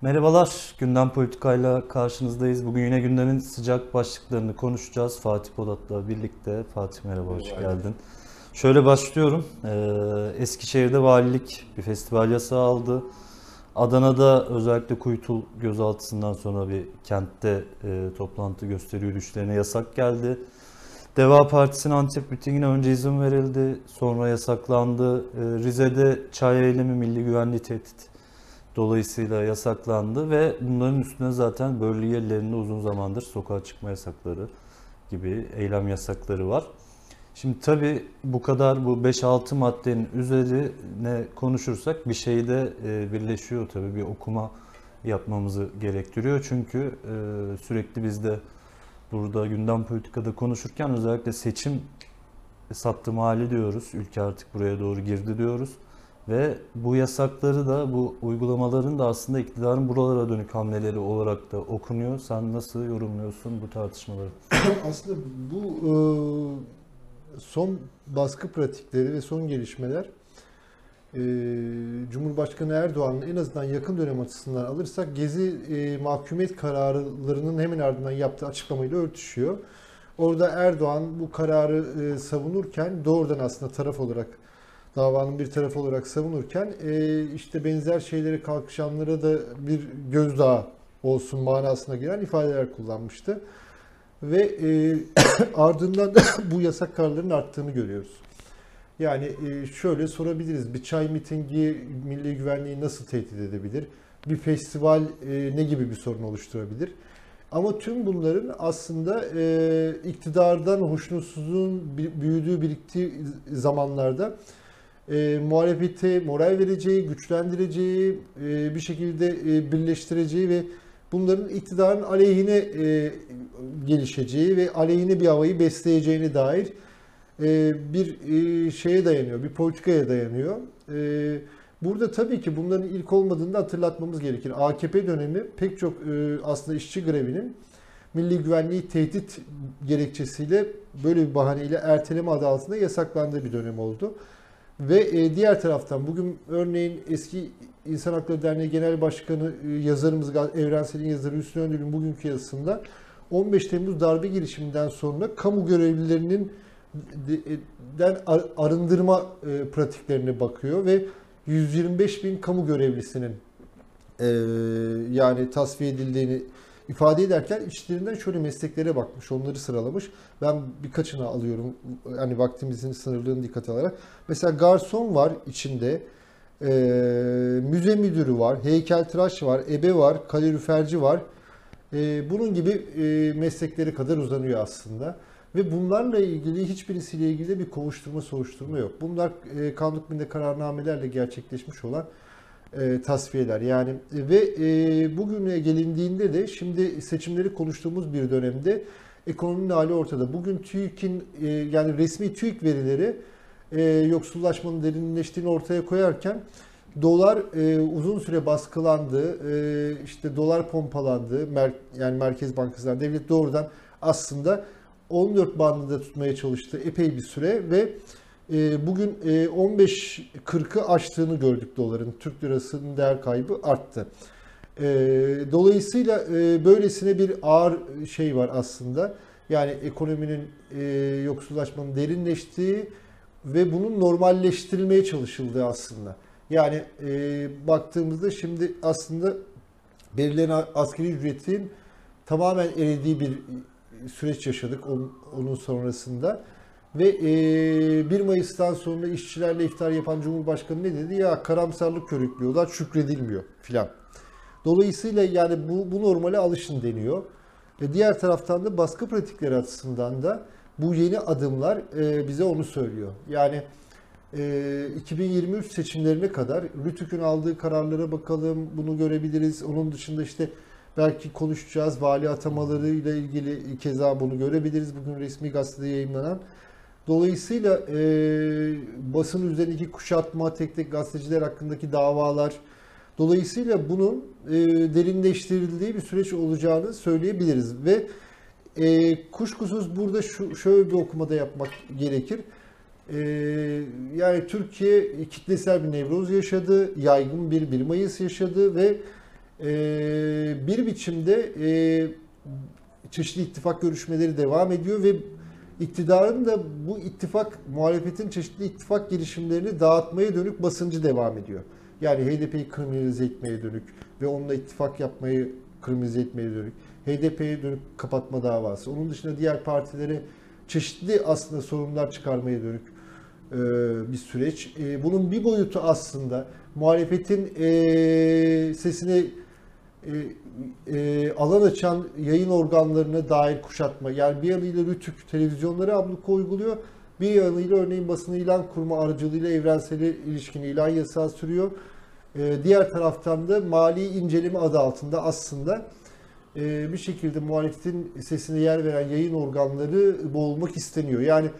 Merhabalar, Gündem Politika'yla karşınızdayız. Bugün yine gündemin sıcak başlıklarını konuşacağız. Fatih Polat'la birlikte. Fatih merhaba, hoş Merhaba. geldin. Şöyle başlıyorum. Ee, Eskişehir'de valilik bir festival yasağı aldı. Adana'da özellikle Kuytul gözaltısından sonra bir kentte e, toplantı gösteri yürüyüşlerine yasak geldi. Deva Partisi'nin Antep mitingine önce izin verildi, sonra yasaklandı. Ee, Rize'de çay eylemi milli güvenliği tehdit dolayısıyla yasaklandı ve bunların üstüne zaten bölge yerlerinde uzun zamandır sokağa çıkma yasakları gibi eylem yasakları var. Şimdi tabii bu kadar bu 5-6 maddenin üzerine konuşursak bir şey de e, birleşiyor tabii bir okuma yapmamızı gerektiriyor. Çünkü e, sürekli biz de burada gündem politikada konuşurken özellikle seçim sattım hali diyoruz. Ülke artık buraya doğru girdi diyoruz. Ve bu yasakları da bu uygulamaların da aslında iktidarın buralara dönük hamleleri olarak da okunuyor. Sen nasıl yorumluyorsun bu tartışmaları? Aslında bu e, son baskı pratikleri ve son gelişmeler e, Cumhurbaşkanı Erdoğan'ın en azından yakın dönem açısından alırsak Gezi e, mahkumiyet kararlarının hemen ardından yaptığı açıklamayla örtüşüyor. Orada Erdoğan bu kararı e, savunurken doğrudan aslında taraf olarak davanın bir tarafı olarak savunurken e, işte benzer şeylere kalkışanlara da bir gözdağı olsun manasına gelen ifadeler kullanmıştı. Ve e, ardından da bu yasak kararların arttığını görüyoruz. Yani e, şöyle sorabiliriz. Bir çay mitingi milli güvenliği nasıl tehdit edebilir? Bir festival e, ne gibi bir sorun oluşturabilir? Ama tüm bunların aslında e, iktidardan hoşnutsuzluğun büyüdüğü biriktiği zamanlarda e, muhalefete moral vereceği, güçlendireceği, e, bir şekilde e, birleştireceği ve bunların iktidarın aleyhine e, gelişeceği ve aleyhine bir havayı besleyeceğine dair e, bir e, şeye dayanıyor, bir politikaya dayanıyor. E, burada tabii ki bunların ilk olmadığını da hatırlatmamız gerekir. AKP dönemi pek çok e, aslında işçi grevinin milli güvenliği tehdit gerekçesiyle böyle bir bahaneyle erteleme adı altında yasaklandığı bir dönem oldu. Ve e, diğer taraftan bugün örneğin eski İnsan Hakları Derneği Genel Başkanı e, yazarımız Evrensel'in yazarı Hüsnü Öndül'ün bugünkü yazısında 15 Temmuz darbe girişiminden sonra kamu görevlilerinin e, den ar- arındırma pratiklerine bakıyor ve 125 bin kamu görevlisinin yani tasfiye edildiğini ifade ederken içlerinden şöyle mesleklere bakmış, onları sıralamış. Ben birkaçını alıyorum hani vaktimizin sınırlığını dikkate alarak. Mesela garson var içinde, e, müze müdürü var, heykeltıraş var, ebe var, kaloriferci var. E, bunun gibi e, meslekleri kadar uzanıyor aslında. Ve bunlarla ilgili hiçbirisiyle ilgili bir kovuşturma soruşturma yok. Bunlar e, kanun hükmünde kararnamelerle gerçekleşmiş olan e, tasfiyeler. Yani e, ve e, bugüne gelindiğinde de şimdi seçimleri konuştuğumuz bir dönemde ekonominin hali ortada. Bugün TÜİK'in e, yani resmi TÜİK verileri e, yoksullaşmanın derinleştiğini ortaya koyarken dolar e, uzun süre baskılandı, e, işte dolar pompalandı, mer- yani Merkez Bankası'ndan devlet doğrudan aslında 14 bandında tutmaya çalıştı epey bir süre ve bugün e, 15.40'ı aştığını gördük doların. Türk lirasının değer kaybı arttı. E, dolayısıyla e, böylesine bir ağır şey var aslında. Yani ekonominin e, yoksullaşmanın derinleştiği ve bunun normalleştirilmeye çalışıldığı aslında. Yani e, baktığımızda şimdi aslında belirlenen asgari ücretin tamamen eridiği bir süreç yaşadık onun sonrasında. Ve e, 1 Mayıs'tan sonra işçilerle iftar yapan Cumhurbaşkanı ne dedi? Ya karamsarlık körüklüyorlar, şükredilmiyor filan. Dolayısıyla yani bu, bu normale alışın deniyor. Ve diğer taraftan da baskı pratikleri açısından da bu yeni adımlar e, bize onu söylüyor. Yani e, 2023 seçimlerine kadar Rütük'ün aldığı kararlara bakalım, bunu görebiliriz. Onun dışında işte belki konuşacağız vali atamalarıyla ilgili keza bunu görebiliriz. Bugün resmi gazetede yayınlanan. Dolayısıyla e, basın üzerindeki kuşatma, tek tek gazeteciler hakkındaki davalar, dolayısıyla bunun e, derinleştirildiği bir süreç olacağını söyleyebiliriz ve e, kuşkusuz burada şu şöyle bir okumada yapmak gerekir. E, yani Türkiye kitlesel bir nevroz yaşadı, yaygın bir 1 Mayıs yaşadı ve e, bir biçimde e, çeşitli ittifak görüşmeleri devam ediyor ve iktidarın da bu ittifak, muhalefetin çeşitli ittifak girişimlerini dağıtmaya dönük basıncı devam ediyor. Yani HDP'yi kriminalize etmeye dönük ve onunla ittifak yapmayı kriminalize etmeye dönük. HDP'ye dönük kapatma davası. Onun dışında diğer partilere çeşitli aslında sorunlar çıkarmaya dönük e, bir süreç. E, Bunun bir boyutu aslında muhalefetin e, sesine e, e, alan açan yayın organlarına dair kuşatma. Yani bir yanıyla Rütük televizyonları abluka uyguluyor. Bir yanıyla örneğin basın ilan kurma aracılığıyla evrensel ilişkin ilan yasağı sürüyor. E, diğer taraftan da mali inceleme adı altında aslında e, bir şekilde muhalefetin sesine yer veren yayın organları boğulmak isteniyor. Yani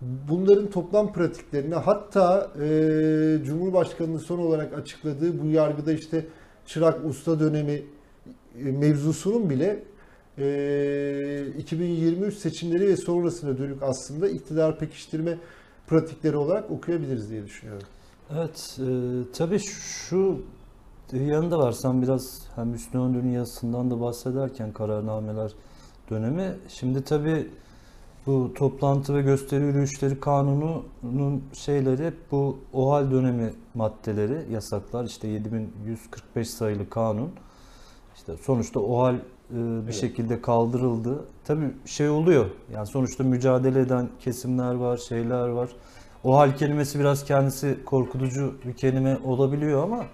bunların toplam pratiklerine hatta e, Cumhurbaşkanı'nın son olarak açıkladığı bu yargıda işte çırak usta dönemi mevzusunun bile e, 2023 seçimleri ve sonrasına dönük aslında iktidar pekiştirme pratikleri olarak okuyabiliriz diye düşünüyorum. Evet, e, tabii şu yanında var. Sen biraz hem Hüsnü Öndür'ün yazısından da bahsederken kararnameler dönemi. Şimdi tabii bu toplantı ve gösteri yürüyüşleri kanununun şeyleri bu OHAL dönemi maddeleri, yasaklar. işte 7145 sayılı kanun. İşte sonuçta OHAL e, bir Evet. şekilde kaldırıldı. Tabii şey oluyor. Yani sonuçta mücadele eden kesimler var, şeyler var. O hal kelimesi biraz kendisi korkutucu bir kelime olabiliyor ama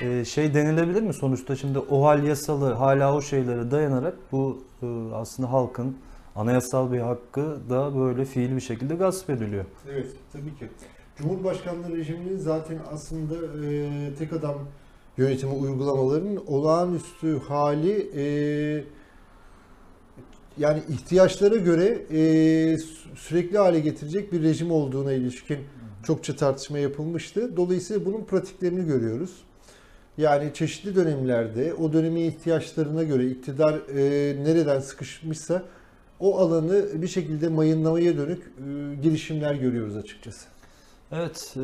e, şey denilebilir mi? Sonuçta şimdi o hal yasalı hala o şeylere dayanarak bu e, aslında halkın anayasal bir hakkı da böyle fiil bir şekilde gasp ediliyor. Evet, tabii ki. Cumhurbaşkanlığı rejiminin zaten aslında tek adam yönetimi uygulamalarının olağanüstü hali e, yani ihtiyaçlara göre e, sü- sürekli hale getirecek bir rejim olduğuna ilişkin çokça tartışma yapılmıştı. Dolayısıyla bunun pratiklerini görüyoruz. Yani çeşitli dönemlerde o dönemin ihtiyaçlarına göre iktidar e, nereden sıkışmışsa o alanı bir şekilde mayınlamaya dönük e, girişimler görüyoruz açıkçası. Evet, e,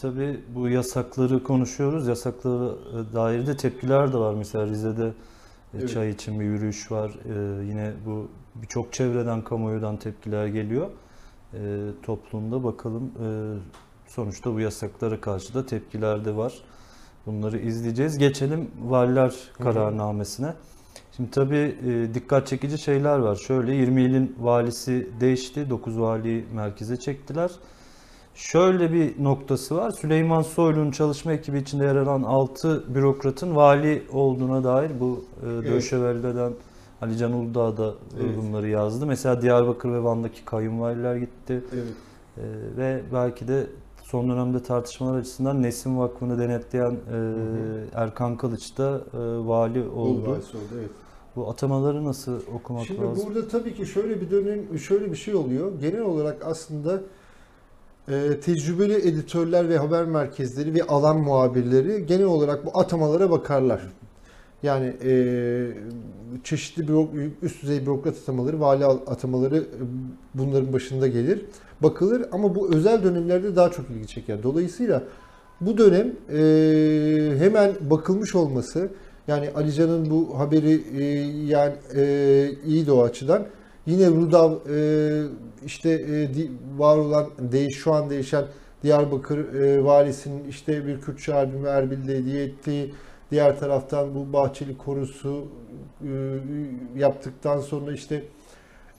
tabii bu yasakları konuşuyoruz. Yasaklara e, dair de tepkiler de var. Mesela Rize'de e, Evet. çay için bir yürüyüş var. E, yine bu birçok çevreden, kamuoyundan tepkiler geliyor. E, toplumda bakalım e, sonuçta bu yasaklara karşı da tepkiler de var. Bunları izleyeceğiz. Geçelim valiler kararnamesine. Şimdi tabii e, dikkat çekici şeyler var. Şöyle 20 ilin valisi değişti. 9 valiyi merkeze çektiler. Şöyle bir noktası var. Süleyman Soylu'nun çalışma ekibi içinde yer alan 6 bürokratın vali olduğuna dair bu e, Evet. Döşeveli'den Ali Can Uludağ da Evet. bunları yazdı. Mesela Diyarbakır ve Van'daki kayınvaliler gitti. Evet. E, ve belki de son dönemde tartışmalar açısından Nesin Vakfı'nı denetleyen e, hı. Erkan Kılıç da e, vali oldu. Oldu. oldu evet. Bu atamaları nasıl okumak Şimdi lazım? burada tabii ki şöyle bir dönem, şöyle bir şey oluyor. Genel olarak aslında e, tecrübeli editörler ve haber merkezleri ve alan muhabirleri genel olarak bu atamalara bakarlar. Yani e, çeşitli bürok- üst düzey bürokrat atamaları, vali atamaları e, bunların başında gelir. Bakılır ama bu özel dönemlerde daha çok ilgi çeker. Dolayısıyla bu dönem e, hemen bakılmış olması yani Alican'ın bu haberi e, yani e, iyi de o açıdan. Yine Rudav e, işte e, var olan değiş şu an değişen Diyarbakır e, valisinin işte bir Kürtçe albümü Erbil'de hediye ettiği diğer taraftan bu Bahçeli korusu e, yaptıktan sonra işte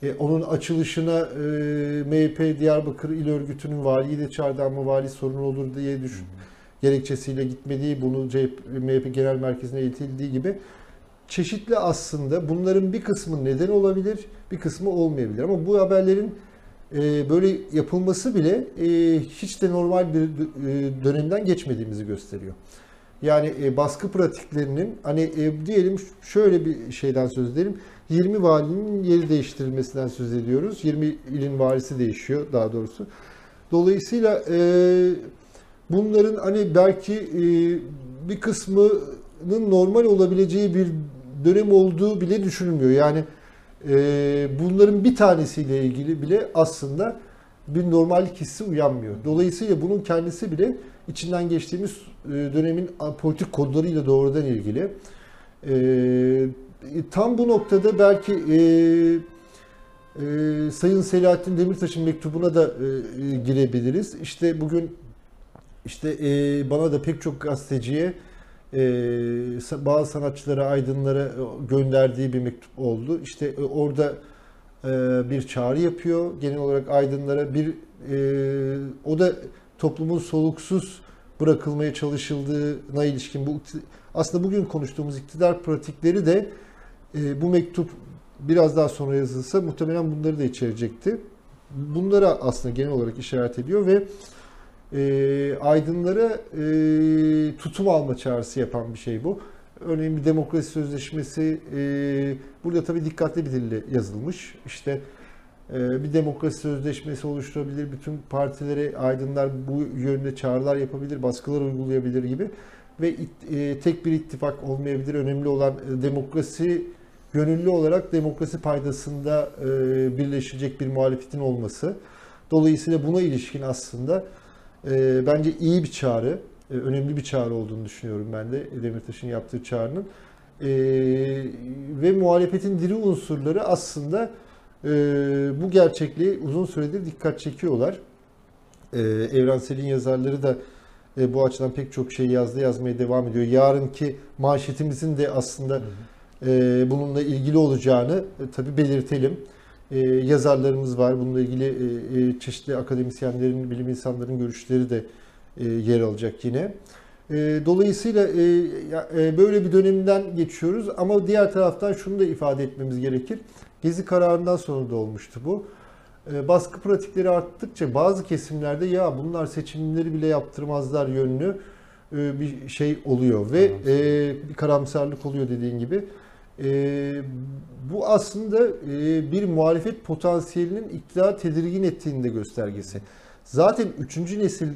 e, onun açılışına e, MHP Diyarbakır İl Örgütü'nün valiyi de çağırdı ama vali sorun olur diye düşün gerekçesiyle gitmediği, bunu CHP, MHP Genel Merkezi'ne iletildiği gibi çeşitli aslında bunların bir kısmı neden olabilir, bir kısmı olmayabilir. Ama bu haberlerin e, böyle yapılması bile e, hiç de normal bir e, dönemden geçmediğimizi gösteriyor. Yani baskı pratiklerinin hani diyelim şöyle bir şeyden söz edelim. 20 valinin yeri değiştirilmesinden söz ediyoruz. 20 ilin valisi değişiyor daha doğrusu. Dolayısıyla bunların hani belki bir kısmının normal olabileceği bir dönem olduğu bile düşünülmüyor. Yani e, bunların bir tanesiyle ilgili bile aslında bir normallik hissi uyanmıyor. Dolayısıyla bunun kendisi bile içinden geçtiğimiz e, dönemin politik kodlarıyla doğrudan ilgili. E, tam bu noktada belki e, e, Sayın Selahattin Demirtaş'ın mektubuna da e, e, girebiliriz. İşte bugün işte e, bana da pek çok gazeteciye e, sa- bazı sanatçılara, aydınlara e, gönderdiği bir mektup oldu. İşte e, orada e, bir çağrı yapıyor genel olarak aydınlara. Bir o da toplumun soluksuz bırakılmaya çalışıldığına ilişkin bu aslında bugün konuştuğumuz iktidar pratikleri de bu mektup biraz daha sonra yazılsa muhtemelen bunları da içerecekti. Bunlara aslında genel olarak işaret ediyor ve e, aydınlara e, tutum alma çağrısı yapan bir şey bu. Örneğin bir demokrasi sözleşmesi e, burada tabii dikkatli bir dille yazılmış. İşte e, bir demokrasi sözleşmesi oluşturabilir, bütün partilere aydınlar bu yönde çağrılar yapabilir, baskılar uygulayabilir gibi ve it- e, tek bir ittifak olmayabilir. Önemli olan e, demokrasi gönüllü olarak demokrasi paydasında e, birleşecek bir muhalefetin olması. Dolayısıyla buna ilişkin aslında e, bence iyi bir çağrı, e, önemli bir çağrı olduğunu düşünüyorum ben de Demirtaş'ın yaptığı çağrının. E, ve muhalefetin diri unsurları aslında e, bu gerçekliği uzun süredir dikkat çekiyorlar. E, Evrensel'in yazarları da e, bu açıdan pek çok şey yazdı, yazmaya devam ediyor. Yarınki manşetimizin de aslında e, bununla ilgili olacağını e, tabii belirtelim. E, yazarlarımız var. Bununla ilgili e, e, çeşitli akademisyenlerin, bilim insanların görüşleri de e, yer alacak yine. Dolayısıyla böyle bir dönemden geçiyoruz ama diğer taraftan şunu da ifade etmemiz gerekir. Gezi kararından sonra da olmuştu bu. Baskı pratikleri arttıkça bazı kesimlerde ya bunlar seçimleri bile yaptırmazlar yönlü bir şey oluyor ve bir karamsarlık oluyor dediğin gibi. E, bu aslında e, bir muhalefet potansiyelinin iktidarı tedirgin ettiğinin de göstergesi. Zaten 3. nesil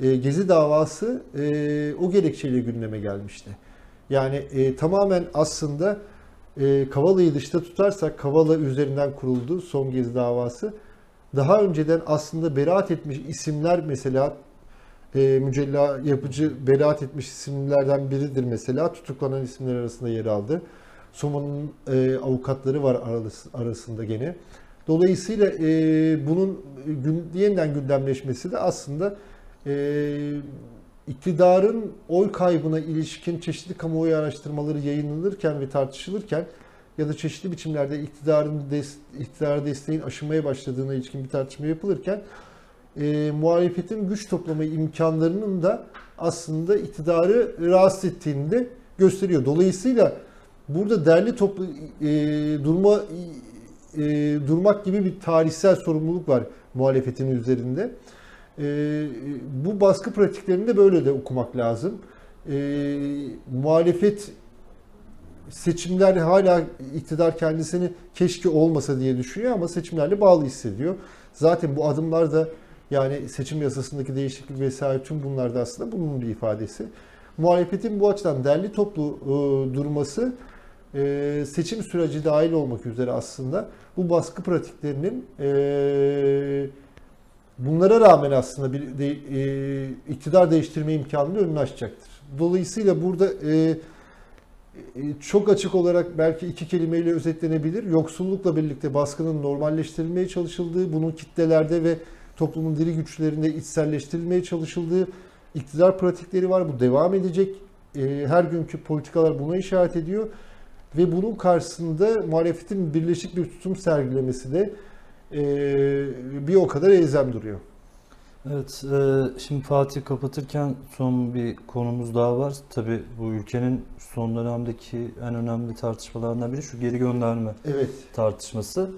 e, Gezi davası e, o gerekçeyle gündeme gelmişti. Yani e, tamamen aslında e, Kavala'yı dışta tutarsak Kavala üzerinden kuruldu son Gezi davası. Daha önceden aslında beraat etmiş isimler mesela e, mücella yapıcı beraat etmiş isimlerden biridir mesela. Tutuklanan isimler arasında yer aldı. Soma'nın e, avukatları var arası- arasında gene. Dolayısıyla e, bunun gün, yeniden gündemleşmesi de aslında e, iktidarın oy kaybına ilişkin çeşitli kamuoyu araştırmaları yayınlanırken ve tartışılırken ya da çeşitli biçimlerde iktidarın des, iktidara desteğin aşımaya başladığına ilişkin bir tartışma yapılırken e, muhalefetin güç toplama imkanlarının da aslında iktidarı rahatsız ettiğini de gösteriyor. Dolayısıyla burada derli toplu e, durma e, durmak gibi bir tarihsel sorumluluk var muhalefetin üzerinde. E, bu baskı pratiklerini de böyle de okumak lazım. E, muhalefet seçimler hala iktidar kendisini keşke olmasa diye düşünüyor ama seçimlerle bağlı hissediyor. Zaten bu adımlar da yani seçim yasasındaki değişiklik vesaire tüm bunlar da aslında bunun bir ifadesi. Muhalefetin bu açıdan derli toplu e, durması e, seçim süreci dahil olmak üzere aslında bu baskı pratiklerinin e, bunlara rağmen aslında bir e, iktidar değiştirme imkanını önünü açacaktır. Dolayısıyla burada e, e, çok açık olarak belki iki kelimeyle özetlenebilir. Yoksullukla birlikte baskının normalleştirilmeye çalışıldığı, bunun kitlelerde ve toplumun diri güçlerinde içselleştirilmeye çalışıldığı iktidar pratikleri var. Bu devam edecek. Her günkü politikalar buna işaret ediyor. Ve bunun karşısında muhalefetin birleşik bir tutum sergilemesi de e, bir o kadar elzem duruyor. Evet, e, şimdi Fatih kapatırken son bir konumuz daha var. Tabii bu ülkenin son dönemdeki en önemli tartışmalarından biri şu geri gönderme Evet. tartışması.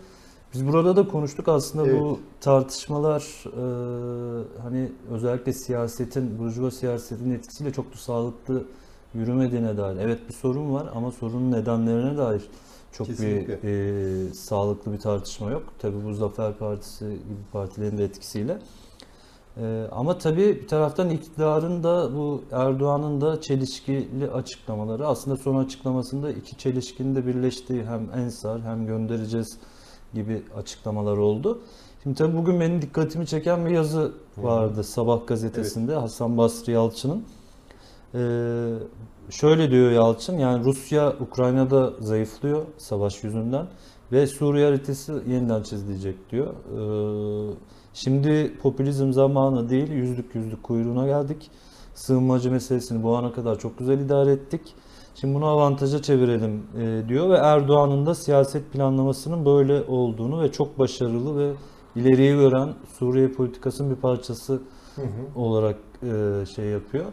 Biz burada da konuştuk aslında Evet. bu tartışmalar e, hani özellikle siyasetin, burjuva siyasetin etkisiyle çok da sağlıklı yürümediğine dair. Evet bir sorun var ama sorunun nedenlerine dair çok Kesinlikle. bir e, sağlıklı bir tartışma yok. Tabii bu Zafer Partisi gibi partilerin de etkisiyle. E, ama tabii bir taraftan iktidarın da bu Erdoğan'ın da çelişkili açıklamaları aslında son açıklamasında iki çelişkinin de birleştiği hem ensar hem göndereceğiz gibi açıklamalar oldu. Şimdi tabii bugün benim dikkatimi çeken bir yazı vardı Sabah gazetesinde Hasan Basri Yalçın'ın. Ee, şöyle diyor Yalçın yani Rusya Ukrayna'da zayıflıyor savaş yüzünden ve Suriye haritası yeniden çizilecek diyor. Ee, şimdi popülizm zamanı değil yüzlük yüzlük kuyruğuna geldik. Sığınmacı meselesini bu ana kadar çok güzel idare ettik. Şimdi bunu avantaja çevirelim e, diyor ve Erdoğan'ın da siyaset planlamasının böyle olduğunu ve çok başarılı ve ileriyi gören Suriye politikasının bir parçası Hı hı. olarak e, şey yapıyor.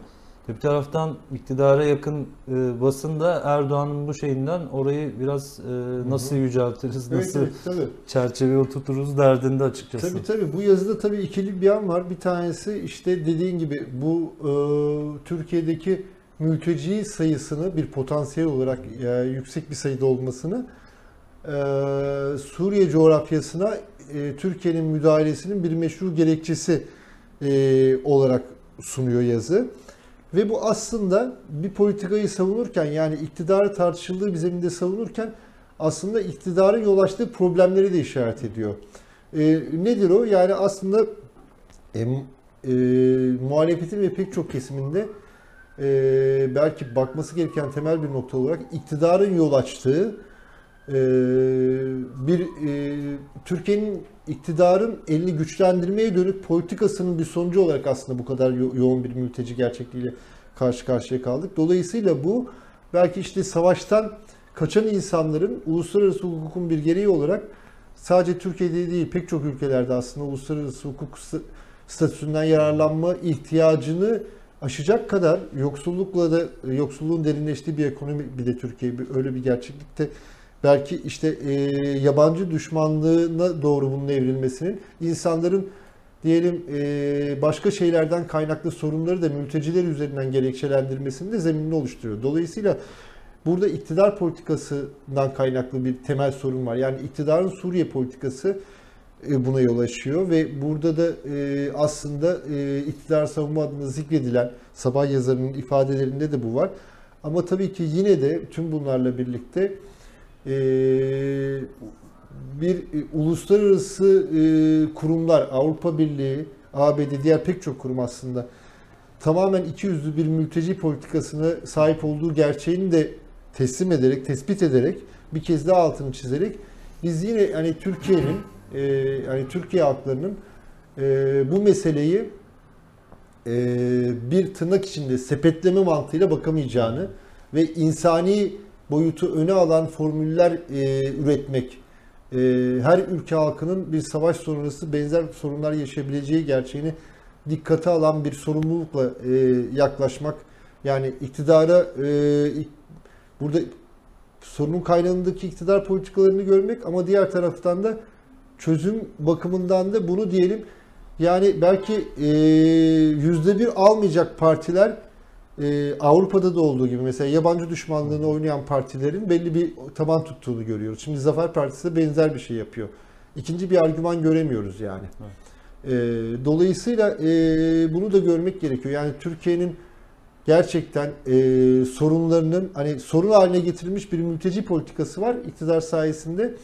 Bir taraftan iktidara yakın e, basın da Erdoğan'ın bu şeyinden orayı biraz e, nasıl yüceltiriz, Evet, nasıl evet, tabii. çerçeve oturturuz derdinde açıkçası. Tabii tabii bu yazıda tabii ikili bir an var. Bir tanesi işte dediğin gibi bu e, Türkiye'deki mülteci sayısını bir potansiyel olarak e, yüksek bir sayıda olmasını e, Suriye coğrafyasına e, Türkiye'nin müdahalesinin bir meşru gerekçesi e, olarak sunuyor yazı. Ve bu aslında bir politikayı savunurken yani iktidarı tartışıldığı bir zeminde savunurken aslında iktidarın yol açtığı problemleri de işaret ediyor. E, nedir o? Yani aslında e, e, muhalefetin ve pek çok kesiminde e, belki bakması gereken temel bir nokta olarak iktidarın yol açtığı e, bir e, Türkiye'nin iktidarın elini güçlendirmeye dönük politikasının bir sonucu olarak aslında bu kadar yo- yoğun bir mülteci gerçekliğiyle karşı karşıya kaldık. Dolayısıyla bu belki işte savaştan kaçan insanların uluslararası hukukun bir gereği olarak sadece Türkiye'de değil pek çok ülkelerde aslında uluslararası hukuk st- statüsünden yararlanma ihtiyacını aşacak kadar yoksullukla da yoksulluğun derinleştiği bir ekonomi bir de Türkiye öyle bir gerçeklikte belki işte e, yabancı düşmanlığına doğru bunun evrilmesinin insanların diyelim e, başka şeylerden kaynaklı sorunları da mülteciler üzerinden gerekçelendirmesini de zeminini oluşturuyor. Dolayısıyla burada iktidar politikasından kaynaklı bir temel sorun var. Yani iktidarın Suriye politikası e, buna yol açıyor ve burada da e, aslında e, iktidar savunma adına zikredilen sabah yazarının ifadelerinde de bu var. Ama tabii ki yine de tüm bunlarla birlikte e, bir e, uluslararası e, kurumlar, Avrupa Birliği, ABD, diğer pek çok kurum aslında tamamen iki yüzlü bir mülteci politikasına sahip olduğu gerçeğini de teslim ederek, tespit ederek bir kez daha altını çizerek biz yine hani Türkiye'nin e, yani Türkiye halklarının e, bu meseleyi e, bir tırnak içinde sepetleme mantığıyla bakamayacağını ve insani boyutu öne alan formüller e, üretmek, e, her ülke halkının bir savaş sonrası benzer sorunlar yaşayabileceği gerçeğini dikkate alan bir sorumlulukla e, yaklaşmak. Yani iktidara e, burada sorunun kaynağındaki iktidar politikalarını görmek ama diğer taraftan da çözüm bakımından da bunu diyelim yani belki e, yüzde bir almayacak partiler e, Avrupa'da da olduğu gibi mesela yabancı düşmanlığını oynayan partilerin belli bir taban tuttuğunu görüyoruz. Şimdi Zafer Partisi de benzer bir şey yapıyor. İkinci bir argüman göremiyoruz yani. E, dolayısıyla e, bunu da görmek gerekiyor. Yani Türkiye'nin gerçekten e, sorunlarının hani sorun haline getirilmiş bir mülteci politikası var iktidar sayesinde.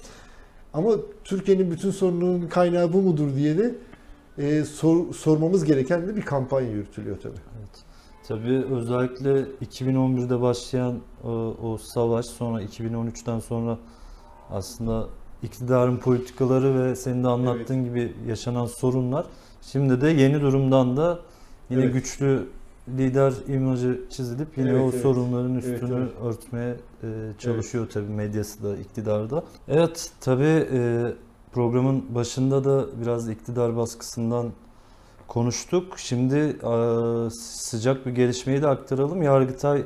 Ama Türkiye'nin bütün sorununun kaynağı bu mudur diye de e, sor- sormamız gereken de bir kampanya yürütülüyor tabii. Evet. Tabii özellikle 2011'de başlayan o, o savaş sonra 2013'ten sonra aslında iktidarın politikaları ve senin de anlattığın gibi yaşanan sorunlar şimdi de yeni durumdan da yine Evet. güçlü lider imajı çizilip yine Evet, o evet. sorunların Evet, üstünü evet. örtmeye e, çalışıyor tabii medyası da iktidarda. Evet tabii e, programın başında da biraz iktidar baskısından konuştuk. Şimdi e, sıcak bir gelişmeyi de aktaralım. Yargıtay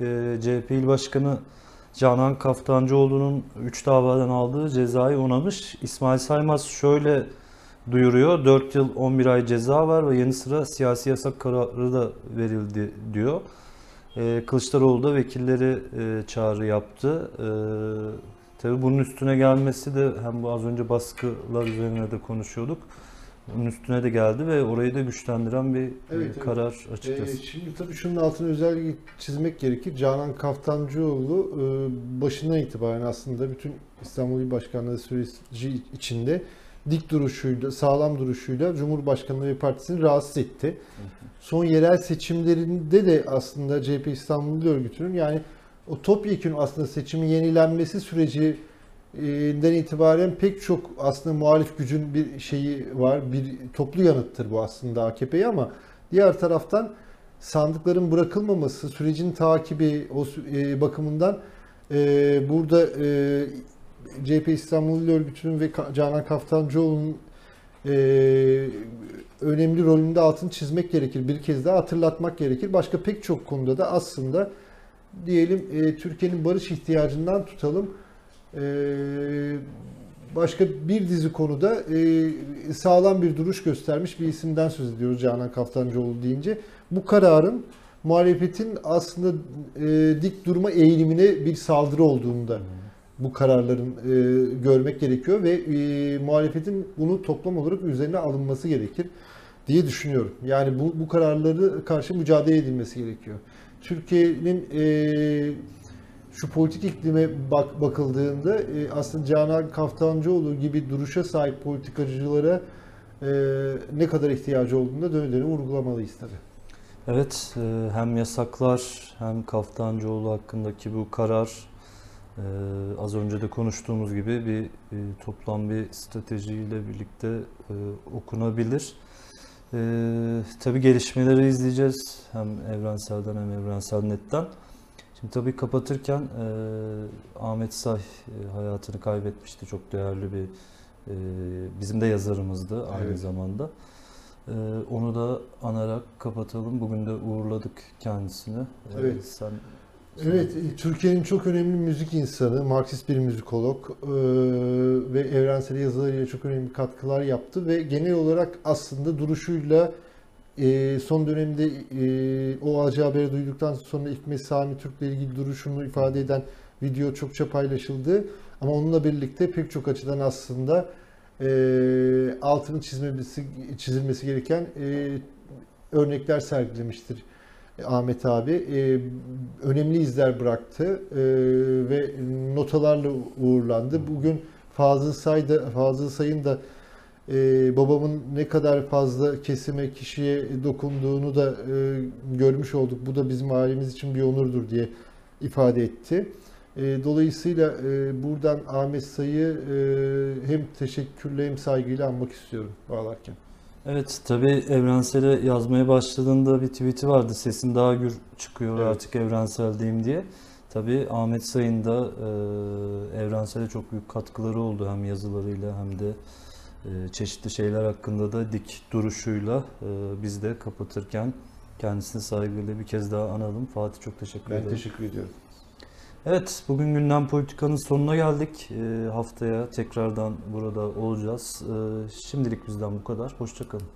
e, CHP İl Başkanı Canan Kaftancıoğlu'nun 3 davadan aldığı cezayı onamış. İsmail Saymaz şöyle duyuruyor. 4 yıl 11 ay ceza var ve yanı sıra siyasi yasak kararı da verildi diyor. E, Kılıçdaroğlu da vekilleri çağrı yaptı. Tabii bunun üstüne gelmesi de hem az önce baskılar üzerine de konuşuyorduk. Bunun üstüne de geldi ve orayı da güçlendiren bir Evet, evet. karar açıkçası. Ee, şimdi tabii şunun altını özellikle çizmek gerekir. Canan Kaftancıoğlu e, başından itibaren aslında bütün İstanbul İl Başkanlığı süreci içinde dik duruşuyla, sağlam duruşuyla Cumhurbaşkanlığı ve partisini rahatsız etti. Son yerel seçimlerinde de aslında CHP İstanbul İl Örgütü'nün yani o topyekun aslında seçimin yenilenmesi sürecinden itibaren pek çok aslında muhalif gücün bir şeyi var. Bir toplu yanıttır bu aslında AKP'ye ama diğer taraftan sandıkların bırakılmaması, sürecin takibi o bakımından burada CHP İstanbul İl Örgütü'nün ve Canan Kaftancıoğlu'nun önemli rolünde altını çizmek gerekir. Bir kez daha hatırlatmak gerekir. Başka pek çok konuda da aslında diyelim Türkiye'nin barış ihtiyacından tutalım. E, başka bir dizi konuda e, sağlam bir duruş göstermiş bir isimden söz ediyoruz Canan Kaftancıoğlu deyince. Bu kararın muhalefetin aslında e, dik durma eğilimine bir saldırı olduğunu da bu kararların e, görmek gerekiyor ve e, muhalefetin bunu toplam olarak üzerine alınması gerekir diye düşünüyorum. Yani bu, bu kararları karşı mücadele edilmesi gerekiyor. Türkiye'nin e, şu politik iklime bak, bakıldığında e, aslında Canan Kaftancıoğlu gibi duruşa sahip politikacılara e, ne kadar ihtiyacı olduğunu da döne döne vurgulamalıyız tabii. Evet, e, hem yasaklar hem Kaftancıoğlu hakkındaki bu karar e, az önce de konuştuğumuz gibi bir e, toplam bir stratejiyle birlikte e, okunabilir. E, tabii gelişmeleri izleyeceğiz hem evrenselden hem evrensel netten. Şimdi tabii kapatırken e, Ahmet Say e, hayatını kaybetmişti. Çok değerli bir e, bizim de yazarımızdı aynı Evet. zamanda. Ee, onu da anarak kapatalım. Bugün de uğurladık kendisini. Evet. Sen, Evet, e, Türkiye'nin çok önemli müzik insanı, Marksist bir müzikolog e, ve evrensel yazılarıyla çok önemli katkılar yaptı ve genel olarak aslında duruşuyla e, son dönemde e, o acı haberi duyduktan sonra İlk Sami Türk'le ilgili duruşunu ifade eden video çokça paylaşıldı. Ama onunla birlikte pek çok açıdan aslında e, altını çizmesi, çizilmesi gereken e, örnekler sergilemiştir. Ahmet abi e, önemli izler bıraktı e, ve notalarla uğurlandı. Bugün Fazıl Say da Fazıl Say'ın da e, babamın ne kadar fazla kesime kişiye dokunduğunu da e, görmüş olduk. Bu da bizim ailemiz için bir onurdur diye ifade etti. E, dolayısıyla e, buradan Ahmet Say'ı e, hem teşekkürle hem saygıyla anmak istiyorum bağlarken. evet tabii Evrensel'e yazmaya başladığında bir tweet'i vardı. Sesin daha gür çıkıyor Evet. artık evrenseldeyim diye. Tabii Ahmet Sayın da e, Evrensel'e çok büyük katkıları oldu. Hem yazılarıyla hem de çeşitli şeyler hakkında da dik duruşuyla e, biz de kapatırken kendisini saygıyla bir kez daha analım. Fatih çok teşekkür Ben ederim. teşekkür ediyorum. Evet, bugün gündem politikanın sonuna geldik. Ee, haftaya tekrardan burada olacağız. Ee, şimdilik bizden bu kadar. Hoşçakalın.